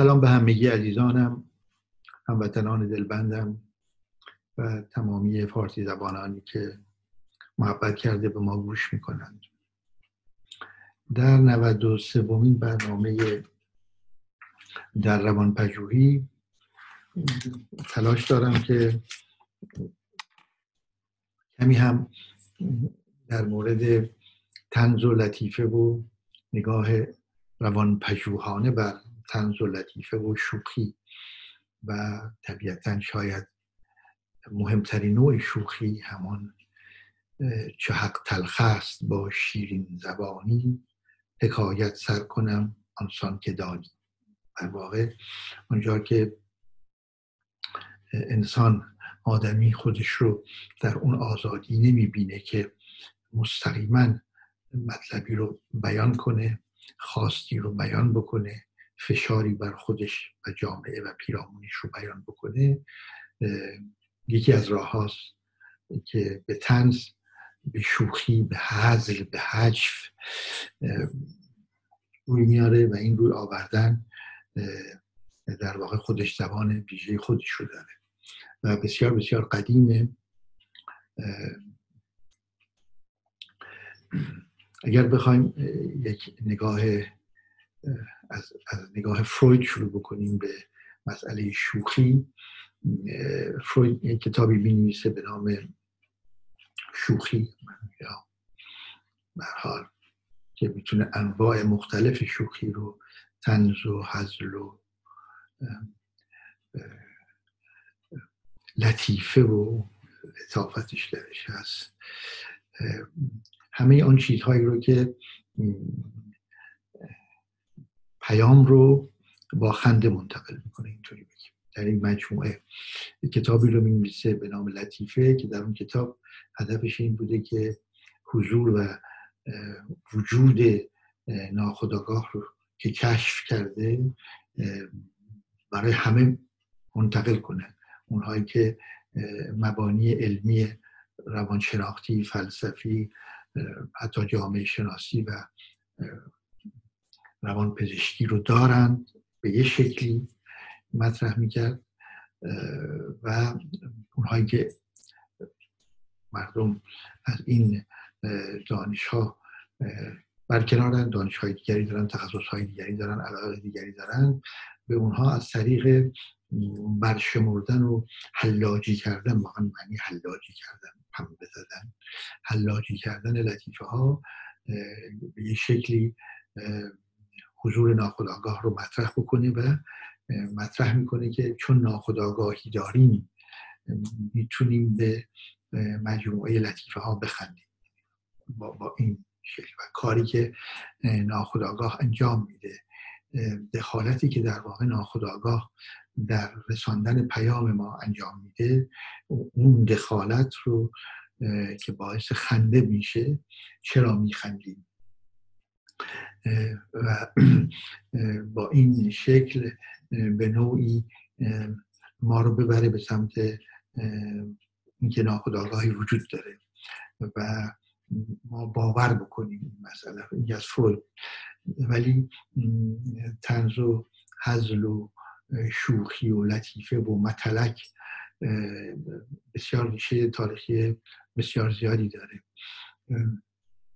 سلام به همگی عزیزانم هموطنان دلبندم و تمامی فارسی زبانانی که محبت کرده به ما گوش می‌کنند. در 93 بومین برنامه در روان پژوهی تلاش دارم که کمی هم در مورد تنز و لطیفه و نگاه روان پژوهانه بر تنز و لطیفه و شوخی و طبیعتا شاید مهمترین نوع شوخی همان چه حق تلخ است با شیرین زبانی. حکایت سر کنم آنسان که دانی. در واقع اونجا که انسان آدمی خودش رو در اون آزادی نمی‌بینه که مستقیما مطلبی رو بیان کنه خواستی رو بیان بکنه فشاری بر خودش و جامعه و پیرامونش رو بیان بکنه یکی از راه هاست که به تنز به شوخی به حزل به حجف روی میاره و این روی آوردن در واقع خودش زبان ویژه خودش رو داره. و بسیار بسیار قدیمه اگر بخوایم یک نگاه از, از نگاه فروید شروع بکنیم به مسئله شوخی. فروید یک کتابی می به نام شوخی. یا حال که می‌تونه انواع مختلف شوخی رو تنز و حزل و لطیفه و لطافتش درش هست. همه آن چیزهایی رو که پیام رو با خنده منتقل می‌کنه اینطوری بگیم. در این مجموعه کتابی رو می به نام لطیفه که در اون کتاب هدفش این بوده که حضور و وجود ناخداگاه رو که کشف کرده برای همه منتقل کنه. اونهایی که مبانی علمی روانشناختی فلسفی حتی جامعه شناسی و روان پزشکی رو دارند به یه شکلی مطرح می‌کرد و اونهایی که مردم از این دانش ها برکنارن دانش های دیگری دارن تخصص های دیگری دارن علاقه دیگری دارن به اونها از طریق برشمردن و حلاجی کردن واقعا معنی حلاجی کردن هم بزدن حلاجی کردن لطیفه ها به یه شکلی حضور ناخداگاه رو مطرح بکنه و مطرح می‌کنه که چون ناخداگاهی داریم می‌تونیم به مجموعه لطیفه ها بخندیم. با, با این شکل و کاری که ناخداگاه انجام میده. دخالتی که در واقع ناخداگاه در رساندن پیام ما انجام میده اون دخالت رو که باعث خنده میشه چرا میخندیم؟ و با این شکل به نوعی ما رو ببره به سمت اینکه ناخداگاهی وجود داره و ما باور بکنیم این مسئله این از فروید ولی تنز و حزل و شوخی و لطیفه و متلک بسیار ریشه تاریخی بسیار زیادی داره.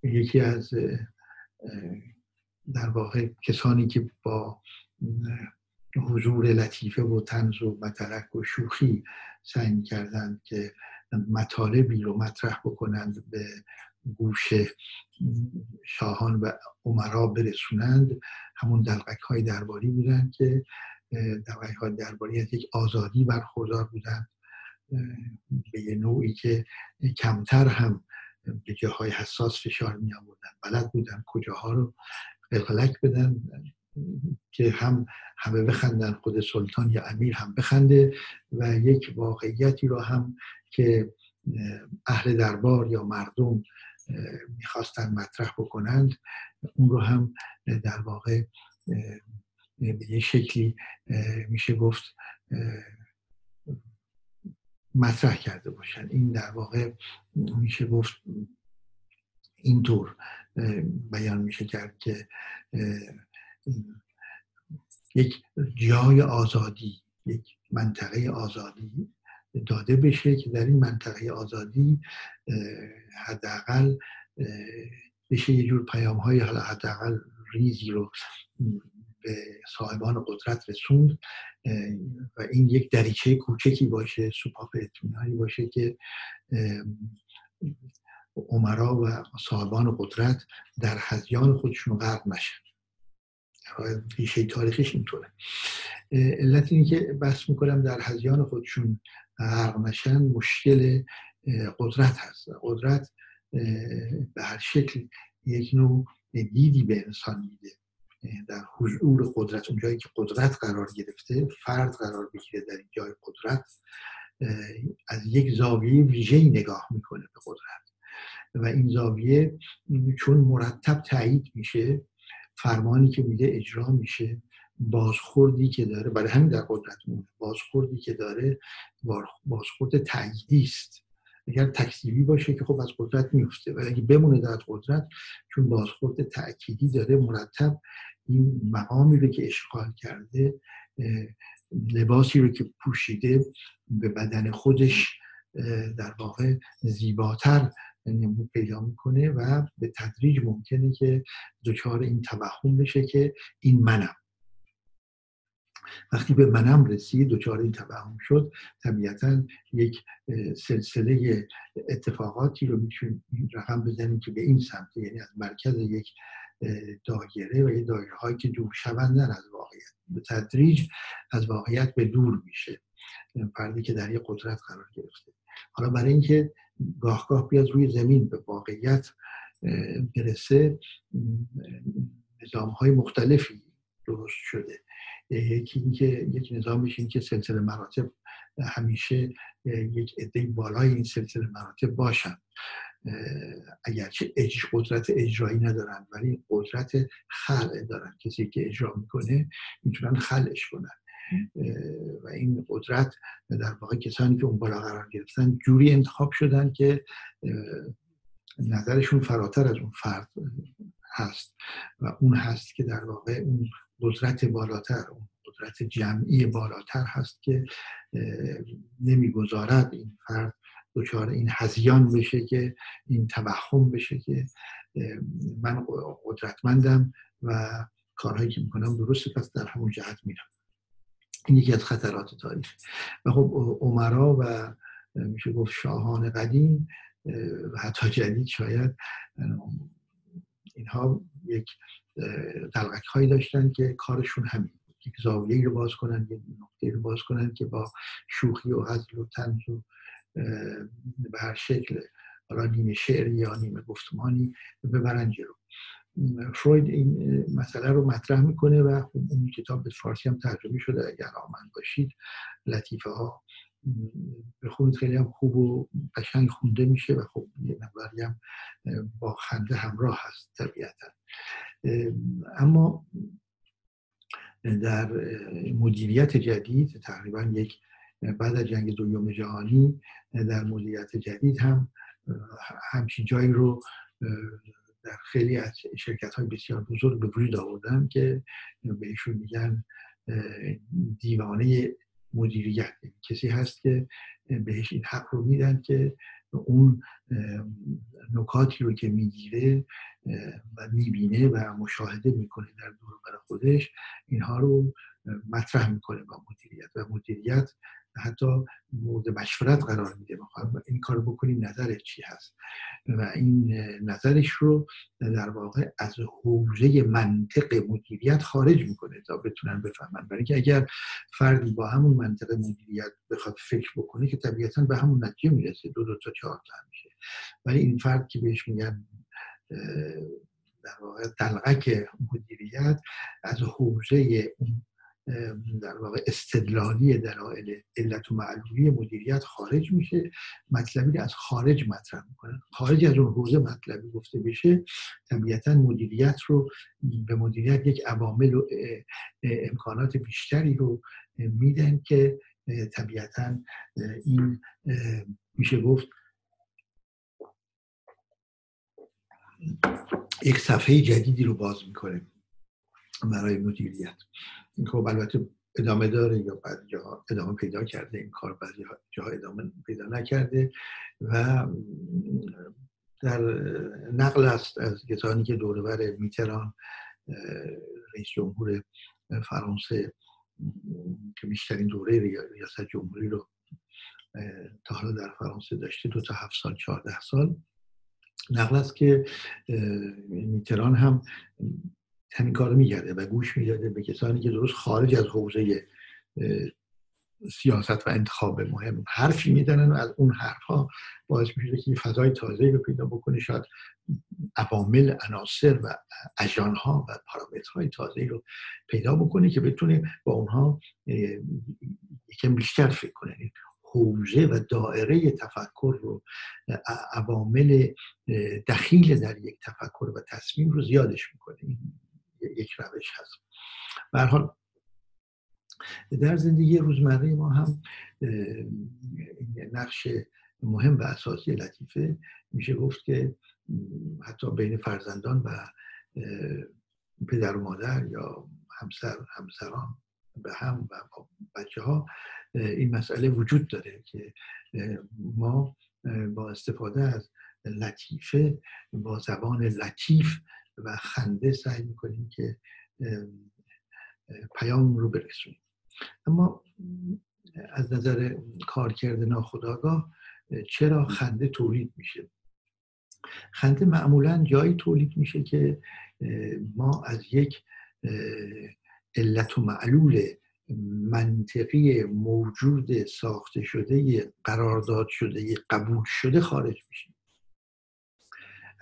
یکی از در واقع کسانی که با حضور لطیفه و تنز و متلک و شوخی سعی کردند که مطالبی رو مطرح بکنند به گوش شاهان و عمرا برسونند همون دلقک های درباری بودند که دلقک های درباری از یک آزادی برخوردار بودند به یه نوعی که کمتر هم به جاهای حساس فشار می آوردن. بلد بودن کجاها رو قلقلک بدن که هم همه بخندن خود سلطان یا امیر هم بخنده و یک واقعیتی رو هم که اهل دربار یا مردم می‌خواستن مطرح بکنند اون رو هم در واقع به یه شکلی میشه گفت مطرح کرده باشن. این در واقع میشه گفت اینطور بیان میشه کرد که یک جای آزادی یک منطقه آزادی داده بشه که در این منطقه آزادی حداقل بشه یه جور پیام های حداقل ریزی رو به صاحبان قدرت رسوند و این یک دریچه کوچکی باشه سوپاپ اطمینانی باشه که عمرا و صاحبان قدرت در هزیان خودشون غرق نشن. ریشه تاریخش اینطوره. علت اینه که بحث می‌کنم در هزیان خودشون غرق نشن مشکل قدرت هست. قدرت به هر شکل یک نوع دیدی به انسان میده. در حضور قدرت اونجایی که قدرت قرار گرفته فرد قرار بگیره در این جای قدرت از یک زاویه ویژه نگاه می‌کنه به قدرت. و این زاویه چون مرتب تایید میشه فرمانی که میده اجرا میشه. بازخوردی که داره برای همین در قدرت مونه بازخوردی که داره بازخورد تاییدی است. اگر تکذیبی باشه که خب از قدرت میفته و اگه بمونه در قدرت چون بازخورد تأکیدی داره مرتب این مقامی رو که اشغال کرده لباسی رو که پوشیده به بدن خودش در واقع زیباتر نمود پیدا می‌کنه و به تدریج ممکنه که دچار این توهم بشه که این منم. وقتی به منم رسید دچار این توهم شد طبیعتا یک سلسله اتفاقاتی رو می‌تونیم رقم بزنیم که به این سمت یعنی از مرکز یک دایره و یه دایره هایی که دور شوندن از واقعیت. به تدریج از واقعیت به دور میشه. فردی که در یک قدرت قرار گرفته. حالا برای اینکه گاه گاه بیاد روی زمین به واقعیت برسه نظام های مختلفی درست شده. یکی اینکه یک نظامش این که سلسله مراتب همیشه یک عده بالای این سلسله مراتب باشن. اگرچه اج قدرت اجرایی ندارن ولی قدرت خلع دارن. کسی که اجرا می‌کنه می‌تونن خلعش کنن. و این قدرت در واقع کسانی که اون بالا قرار گرفتن جوری انتخاب شدن که نظرشون فراتر از اون فرد هست. و اون هست که در واقع اون قدرت بالاتر اون قدرت جمعی بالاتر هست که نمی‌گذارد این فرد دچار این هزیان بشه که این توهم بشه که من قدرتمندم و کارهایی که می‌کنم درسته پس در همون جهت میرم. این یکی از خطرات تاریخ. و خب عمرا و میشه گفت شاهان قدیم و حتی جدید شاید اینها یک دلغک هایی داشتن که کارشون همین یک زاویه رو باز کنن یک نقطه رو باز کنن که با شوخی و عزل و تنز و به هر شکل حالا نیمه شعری یا نیمه گفتمانی ببرن جلو. فروید این مسئله رو مطرح می‌کنه و خب اون کتاب به فارسی هم ترجمه شده اگر آمن باشید. لطیفه ها بخونید خیلی هم خوب و قشنگ خونده میشه و خب یه نظری هم با خنده همراه هست طبیعتا. اما در مدیریت جدید تقریبا یک بعد از جنگ دوم جهانی در مدیریت جدید هم همچین جایی رو در خیلی از شرکت های بسیار بزرگ به وجود آوردن که بهشون میگن دیوانه مدیریت. کسی هست که بهش این حق رو میدن که اون نکاتی رو که می‌گیره و می‌بینه و مشاهده می‌کنه در دور بر خودش اینها رو مطرح می‌کنه با مدیریت و مدیریت حتی مورد مشورت قرار میده. می‌خوام این کار بکنیم نظرت چی هست؟ و این نظرش رو در واقع از حوزه منطق مدیریت خارج می‌کنه تا بتونن بفهمن. برای که اگر فردی با همون منطق مدیریت بخواد فکر بکنه که طبیعتا به همون نتیجه می‌رسه. دو دو تا چهار تا میشه. ولی این فرد که بهش میگن در واقع دلغک مدیریت از حوزه در واقع استدلالی دلایل علت و معلولی مدیریت خارج میشه. مطلبی از خارج مطرح می‌کنن خارج از اون حوزه مطلبی گفته بشه طبیعتا مدیریت رو به مدیریت یک عوامل و امکانات بیشتری رو میدن که طبیعتا این میشه گفت یک صفحه جدیدی رو باز می‌کنه برای مدیریت. خب البته ادامه داره یا بعد جاها ادامه پیدا کرده این کار بعضی جاها ادامه پیدا نکرده و در نقل است از کسانی که دوربر میتران رئیس جمهور فرانسه که بیشترین دوره ریاست جمهوری رو تا حالا در فرانسه داشته دو تا هفت سال چهارده سال. نقل است که میتران هم همین کار میگرده و گوش می‌داده به کسانی که درست خارج از حوزه سیاست و انتخاب مهم حرفی میدنن و از اون حرف ها باعث میشه که فضای تازه رو پیدا بکنه. شاید عوامل عناصر و اجان ها و پارامترهای تازه رو پیدا بکنه که بتونه با اونها یکم بیشتر فکر کنه. یعنی حوزه و دائره تفکر رو عوامل دخیل در یک تفکر و تصمیم رو زیادش می‌کنه. یک روش هست. حال در زندگی روزمره ما هم نقش مهم و اساسی لطیفه. میشه گفت که حتی بین فرزندان و پدر و مادر یا همسر همسران به هم و بچه ها این مسئله وجود داره که ما با استفاده از لطیفه با زبان لطیف و خنده سعی می‌کنیم که پیام رو برسونیم. اما از نظر کارکرد ناخودآگاه چرا خنده تولید میشه؟ خنده معمولا جایی تولید میشه که ما از یک علت و معلول منطقی موجود ساخته شده قرارداد شده قبول شده خارج میشیم.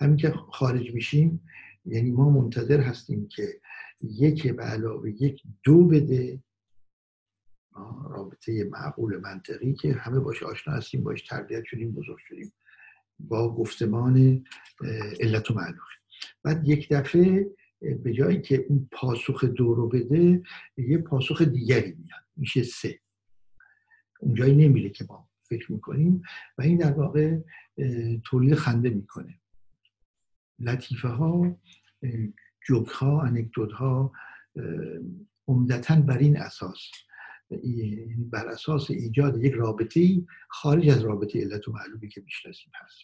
همین که خارج میشیم یعنی ما منتظر هستیم که یک به علاوه یک دو بده. رابطه معقول منطقی که همه باش آشنا هستیم باش تربیت شدیم بزرگ شدیم. با گفتمان علت و معلول بعد یک دفعه به جایی که اون پاسخ دو رو بده یه پاسخ دیگری میاد. میشه سه. اونجایی نمیره که ما فکر می‌کنیم و این در واقع تولید خنده می‌کنه. لطیفه ها جوک ها انکدوت ها عمدتا بر این اساس بر اساس ایجاد یک رابطه خارج از رابطه علت و معلومی که می‌شناسیم هست.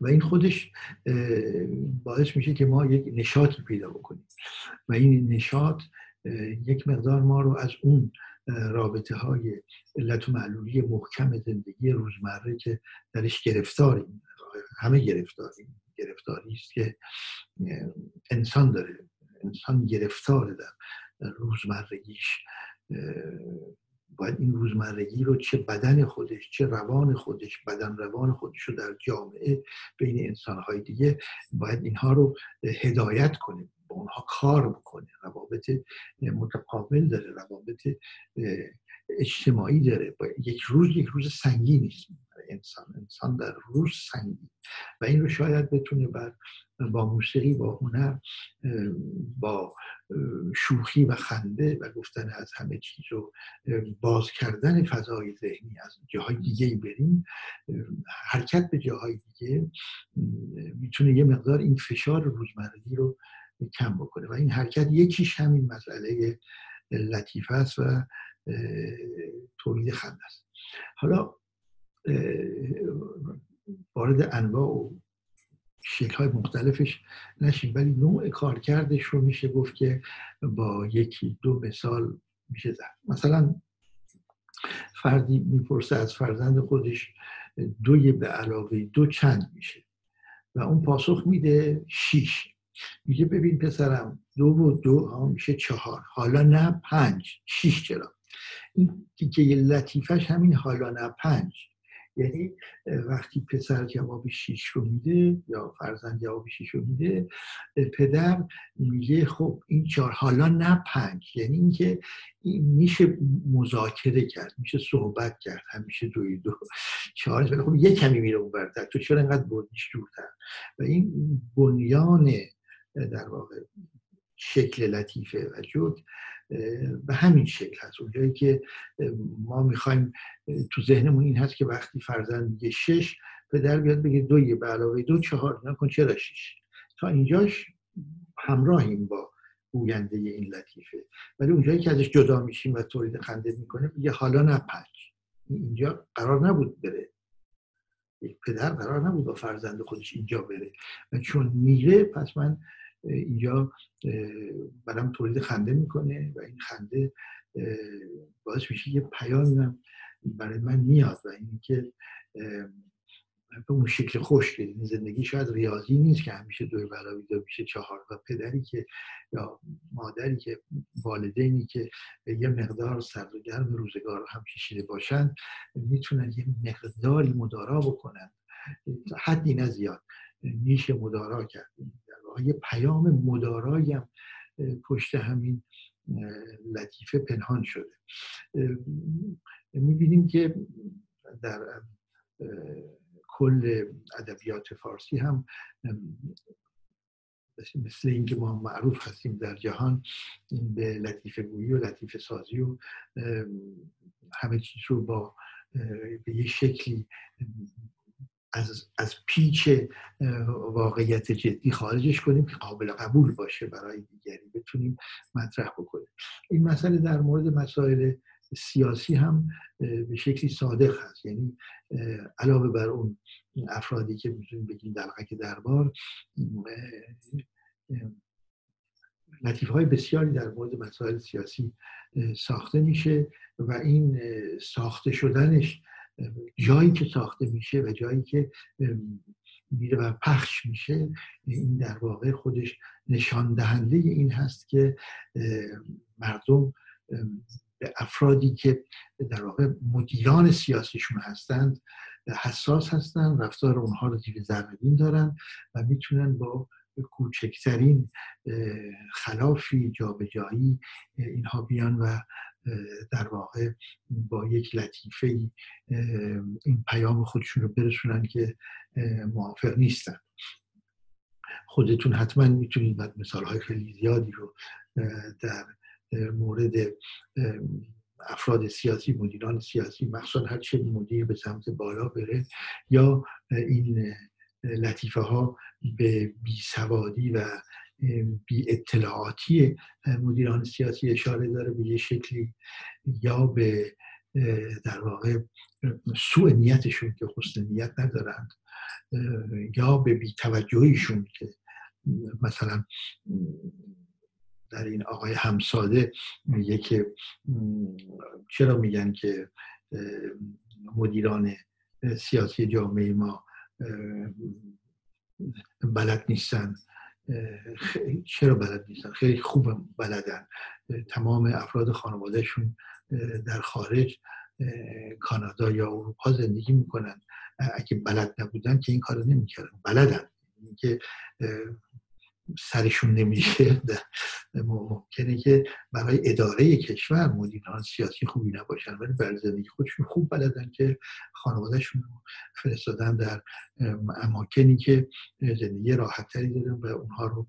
و این خودش باعث میشه که ما یک نشاطی پیدا بکنیم. و این نشاط یک مقدار ما رو از اون رابطه های علت و معلولی محکم زندگی روزمره که درش گرفتاریم همه گرفتاریم گرفتاری است که انسان داره انسان گرفتار در روزمرگیش باید این روزمرگی رو چه بدن خودش چه روان خودش بدن روان خودش رو در جامعه بین انسانهای دیگه باید اینها رو هدایت کنه. با اونها کار بکنه روابط متقابل داره روابط اجتماعی داره. یک روز یک روز سنگین نیست. انسان انسان در روز سنگین و این رو شاید بتونه بر با موسیقی با هنر با شوخی و خنده و گفتن از همه چیز و باز کردن فضای ذهنی از جاهای دیگه بریم حرکت به جاهای دیگه می‌تونه یه مقدار این فشار روزمرگی رو کم بکنه. و این حرکت یکیش همین مسئله لطیفه است و تولید خنده است. حالا وارد انواع و شکل های مختلفش نشیم ولی نوع کارکردش رو میشه گفت که با یکی دو مثال میشه زد. مثلا فردی می‌پرسه از فرزند خودش دوی به علاوه دو چند میشه؟ و اون پاسخ میده شیش. میگه ببین پسرم دو و دو ها میشه چهار حالا نه پنج. شیش چرا این که لطیفش همین حالا نه پنج. یعنی وقتی پسر جواب شیش رو میده یا فرزند جواب شیش رو میده پدر میگه خب این چهار حالا نه پنج. یعنی اینکه این میشه مذاکره کرد میشه صحبت کرد همیشه دوی دو. چهار ولی خب یه کمی میره اون تو چرا انقدر بردیش دورتر؟ و این بنیان در واقع شکل لطیفه و جوک به همین شکل هست. اونجایی که ما می‌خوایم تو ذهنمون این هست که وقتی فرزند میگه شش پدر بیاد بگه دوی به علاوه دو چهار نکن چرا شش؟ تا اینجاش همراهیم با گوینده این لطیفه. ولی اونجایی که ازش جدا میشیم و تولید خنده می‌کنه میگه حالا نپنج اینجا قرار نبود بره. یک پدر قرار نبود با فرزند خودش اینجا بره. و چون میره پس من اینجا برام تولید خنده می‌کنه و این خنده باعث میشه یه پیامی برای من میاد و اینکه به اون شکل خوش این زندگی شاید ریاضی نیست که همیشه دو برای دو میشه چهار و پدری که یا مادری که والدینی که یه مقدار سرد و گرم روزگار هم کشیده باشند می‌تونن یه مقداری مدارا بکنن. حدی نه زیاد میشه مدارا کرد یه پیام مدارایی هم پشت همین لطیفه پنهان شده. می‌بینیم که در کل ادبیات فارسی هم مثل اینکه ما معروف هستیم در جهان به لطیفه گویی و لطیفه سازی و همه چیز رو با به یه شکلی از, از پیچ واقعیت جدی خارجش کنیم که قابل قبول باشه برای دیگری بتونیم مطرح بکنیم. این مسئله در مورد مسائل سیاسی هم به شکلی صادق هست یعنی علاوه بر اون افرادی که می‌تونیم بگیم دلقک دربار لطیف های بسیاری در مورد مسائل سیاسی ساخته میشه و این ساخته شدنش جایی که ساخته میشه و جایی که میره و پخش میشه این در واقع خودش نشان دهنده این هست که مردم به افرادی که در واقع مدیران سیاسیشون هستند حساس هستند رفتار اونها رو زیر ذره دارن و می‌تونن با کوچکترین خلافی جابجایی اینها بیان و در واقع با یک لطیفه این پیام خودشون رو برسونن که موافق نیستن. خودتون حتما می‌تونید مثال های خیلی زیادی رو در مورد افراد سیاسی مدیران سیاسی مخصوصا هر چه مدیر به سمت بالا بره یا این لطیفه ها به بیسوادی و بی اطلاعاتی مدیران سیاسی اشاره داره به یه شکلی یا به در واقع سوء نیتشون که حسن نیت ندارند یا به بیتوجهیشون که مثلا در این آقای همساده میگه که چرا میگن که مدیران سیاسی جامعه ما بلد نیستن؟ چرا بلد نیستن؟ خیلی خوب بلدن. تمام افراد خانوادهشون در خارج کانادا یا اروپا زندگی می‌کنن. اگه بلد نبودن که این کارو نمی‌کردن. بلدن. که سرشون نمیشه ممکنه که برای اداره کشور مدیران سیاسی خوبی نباشن ولی برای زندگی خودشون خوب بلدن که خانوادهشون رو فرستادن در اماکنی که زندگی راحتتری دارن و اونها رو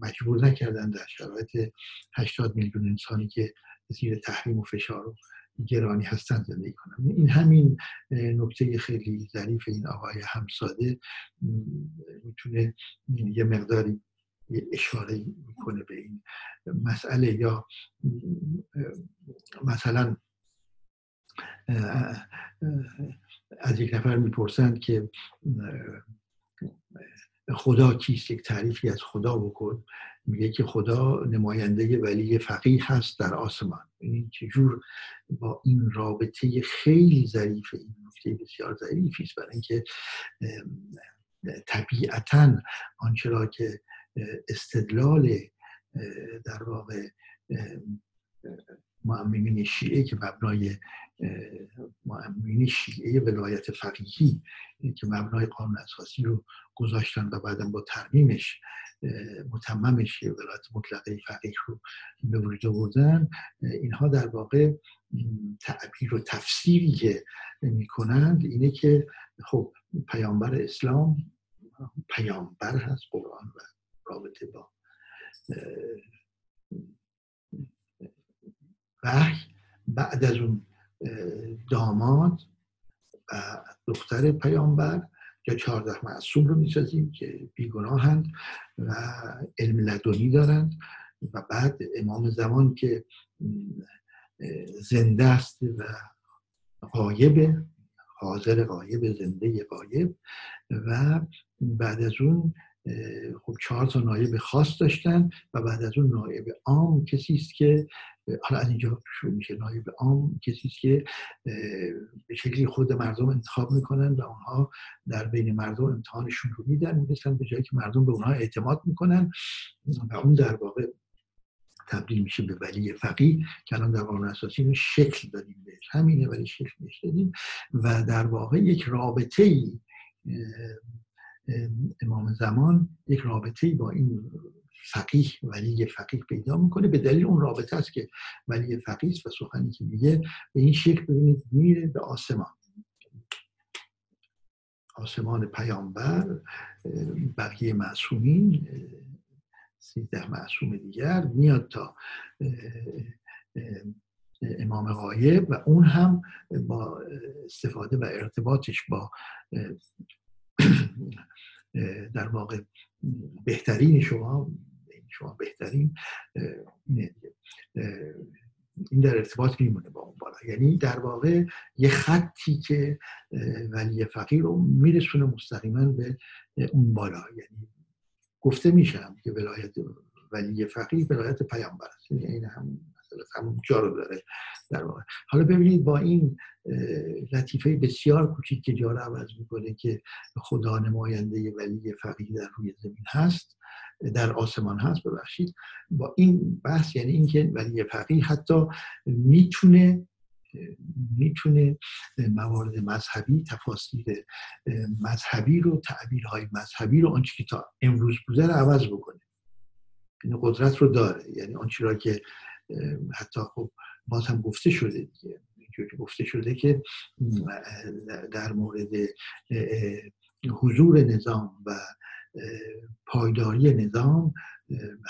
مجبور نکردن در شرایط 80 میلیون انسانی که زیر تحریم و فشار و گرانی هستن زندگی کنن. این همین نکته خیلی ظریف این آقای همساده می‌تونه یه مقداری اشاره می‌کنه به این مسئله یا مثلا از یک نفر می‌پرسند که خدا کیست؟ یک تعریفی از خدا بکن. میگه که خدا نماینده ولی فقیه هست در آسمان. یعنی چجور با این رابطه خیلی ظریف این نکته بسیار ظریفی است. برای اینکه طبیعتا آنچه را که استدلال در واقع معممین شیعه که مبنای معممین شیعه ولایت فقیهی که مبنای قانون اساسی رو گذاشتن و بعدا با ترمیمش متممش ولایت مطلقه فقیه رو به وجود آوردن اینها در واقع تعبیر و تفسیری که می‌کنند اینه که خب پیامبر اسلام پیامبر هست قرآن و رابطه با وحی بعد از اون داماد و دختر پیامبر یا چهارده معصوم رو می‌سازیم که بیگناهند و علم لدنی دارند و بعد امام زمان که زنده است و غایب حاضر غایب زنده غایب و بعد از اون خب چهار تا نایب خاص داشتن و بعد از اون نایب عام کسی است که حالا از اینجا شروع میشه. نایب عام کسی است که به شکلی خود مردم انتخاب می‌کنن و اونها در بین مردم امتحانشون رو میدن می‌رسن به جایی که مردم به اونها اعتماد می‌کنن و اون در واقع تبدیل میشه به ولی فقیه که الان در قانون اساسی اینو شکل دادیم بهش. همینه ولی شکل بهش دادیم. و در واقع یک رابطه ای امام زمان یک رابطه با این فقیه ولی فقیه پیدا می‌کنه. به دلیل اون رابطه است که ولی فقیه و سخنی که میگه به این شکل ببینید میره به آسمان. آسمان پیامبر بقیه معصومین سیزده معصوم دیگر میاد تا امام غایب و اون هم با استفاده و ارتباطش با در واقع بهترین شما شما بهترین این در ارتباط میمونه با اون بالا. یعنی در واقع یه خطی که ولی فقیر رو میرسونه مستقیما به اون بالا. یعنی گفته میشم که ولایت ولی فقیر ولایت پیامبر است. یعنی این هم همون جا رو داره در واقع. حالا ببینید با این لطیفه بسیار کوچیک که جا رو عوض می‌کنه که خدا نماینده ولی فقیر در روی زمین هست در آسمان هست ببخشید. با این بحث یعنی اینکه ولی فقیر حتی می‌تونه می‌تونه موارد مذهبی تفاصیل مذهبی رو تعبیرهای مذهبی رو آنچه که تا امروز بوده رو عوض بکنه. این یعنی قدرت رو داره. یعنی آنچه را که حتی خب باز هم گفته شده دیگه گفته شده که در مورد حضور نظام و پایداری نظام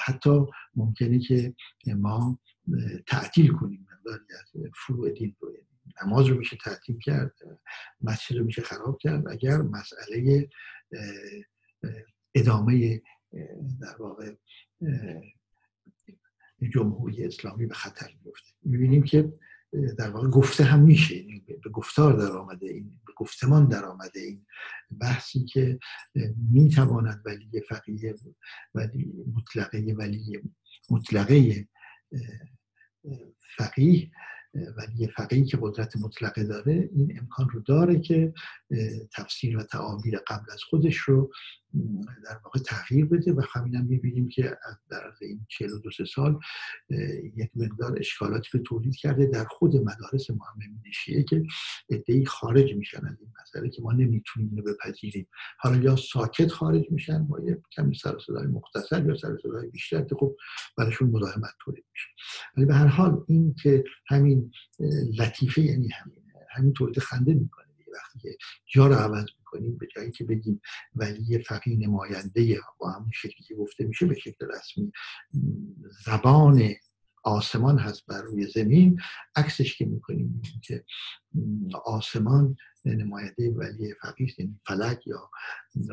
حتی ممکنه که ما تعطیل کنیم مقداری از فروع دین رو نماز رو میشه تعطیل کرد مسجد رو میشه خراب کرد اگر مسئله ادامه در واقع جمهوری اسلامی به خطر میفته می‌بینیم که در واقع گفته هم میشه یعنی به گفتار در آمده این به گفتمان در آمده این بحثی که می‌تواند ولی فقیه ولی مطلقه ولی مطلقه فقیه ولی فقیه که قدرت مطلقه داره این امکان رو داره که تفسیر و تعابیر قبل از خودش رو در واقع تغییر بده و همین هم می‌بینیم که در این 42 سال یک مقدار اشکالاتی رو تولید کرده در خود مدارس محمد شیعه که ادهی خارج میشن از این مسئله که ما نمی‌تونیم اینو بپذیریم. حالا یا ساکت خارج میشن با یه کمی سر صدای مختصر یا سر صدای بیشتر که خب براشون مداهمت تولید میشه. ولی به هر حال این که همین لطیفه یعنی همین همین تولید خنده می‌کنه وقتی که جا رو عوض می‌کنیم به جایی که بگیم ولی فقی نماینده با همون شکلی که گفته میشه به شکل رسمی زبان آسمان هست بر روی زمین. عکسش که می‌کنیم که آسمان نماینده ولی فقیه یعنی فلک یا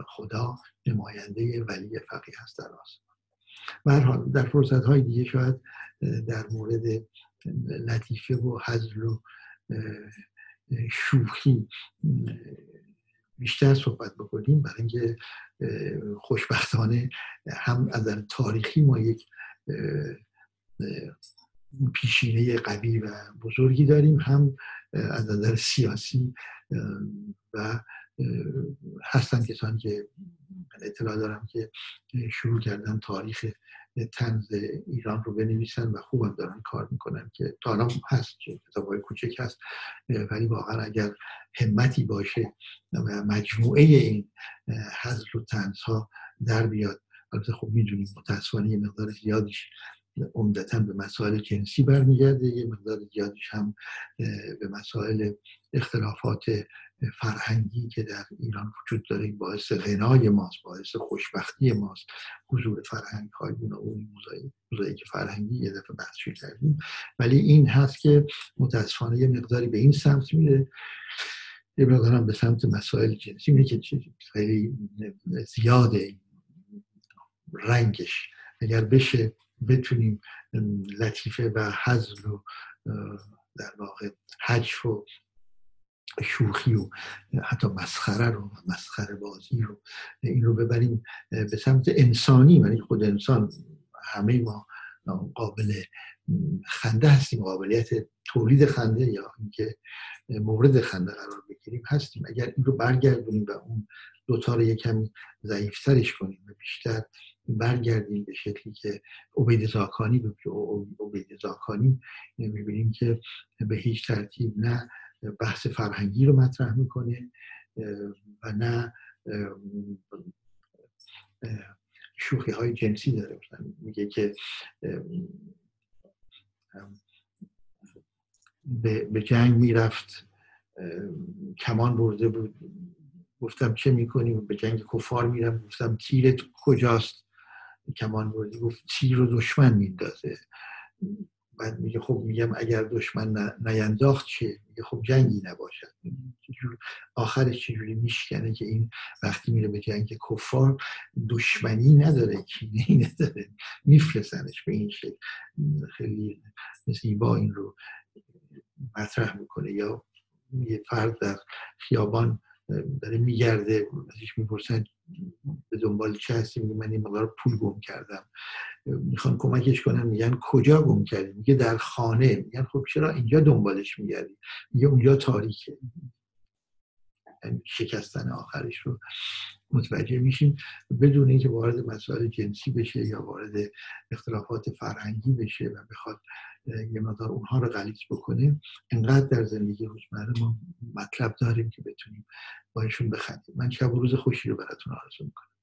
خدا نماینده ولی فقیه هست در آسمان. حال در فرصت های دیگه شاید در مورد لطیفه و حضر و شوخی بیشتر صحبت بکنیم برای اینکه خوشبختانه هم از تاریخی ما یک پیشینه قوی و بزرگی داریم هم از نظر سیاسی و هستن کسانی که اطلاع دارم که شروع کردن تاریخ تنز ایران رو بنویسن و خوب دارن کار می‌کنن که تا الان هست کتاب های کوچک هست ولی واقعا اگر همتی باشه و مجموعه این حضر و تنز ها در بیاد البته خب می‌دونیم متاسفانه یه مقدار زیادیش عمدتا به مسائل جنسی برمیگرده یه مقدار زیادیش هم به مسائل اختلافات فرهنگی که در ایران وجود داره باعث غنای ماست باعث خوشبختی ماست. حضور فرهنگ های اون موزایی که فرهنگی یه دفعه بحثی کردیم. ولی این هست که متاسفانه یه مقداری به این سمت میره. یه مقدار هم به سمت مسائل جنسی میره که خیلی زیاده. رنگش. اگر بشه بتونیم لطیفه و حزل و در واقع حجف و شوخی و حتی مسخره رو مسخره بازی رو این رو ببریم به سمت انسانی. ولی خود انسان همه ما قابل خنده هستیم قابلیت تولید خنده یا اینکه مورد خنده قرار بگیریم هستیم. اگر این رو برگردونیم و اون دوتا رو یه کمی ضعیفترش کنیم و بیشتر برگردیم به شکلی که عبید زاکانی عبید زاکانی می‌بینیم که به هیچ ترتیب نه بحث فرهنگی رو مطرح می‌کنه و نه شوخی های جنسی داره. میگه که به جنگ می‌رفت کمان برده بود. گفتم چه می‌کنیم به جنگ کفار میرم گفتم تیرت کجاست؟ کمان بردی گفت تیر رو دشمن میندازه؟ بعد میگه خب میگم اگر دشمن نینداخت چه؟ میگه خب جنگی نباشد. آخرش چجوری میشکنه که این وقتی میره به جنگ کفار دشمنی نداره کینه نداره. میفرسنش به این شکل. خیلی زیبا این رو مطرح می‌کنه. یا یه فرد در خیابان داره میگرده ازش می‌پرسن به دنبال چه هستی؟ میگه من این مقدار پول گم کردم. می‌خوان کمکش کنن. میگن کجا گم کردی؟ میگه در خانه. میگن خب چرا اینجا دنبالش میگردی؟ میگه اونجا تاریکه. یعنی شکستن آخرش رو متوجه میشیم. بدون اینکه وارد مسائل جنسی بشه یا وارد اختلافات فرهنگی بشه و بخواد یه مقدار اونها رو غلیظ بکنه انقدر در زندگی روزمره ما مطلب داریم که بتونیم با ایشون بخندیم. من شب روز خوشی رو براتون آرزو می‌کنم.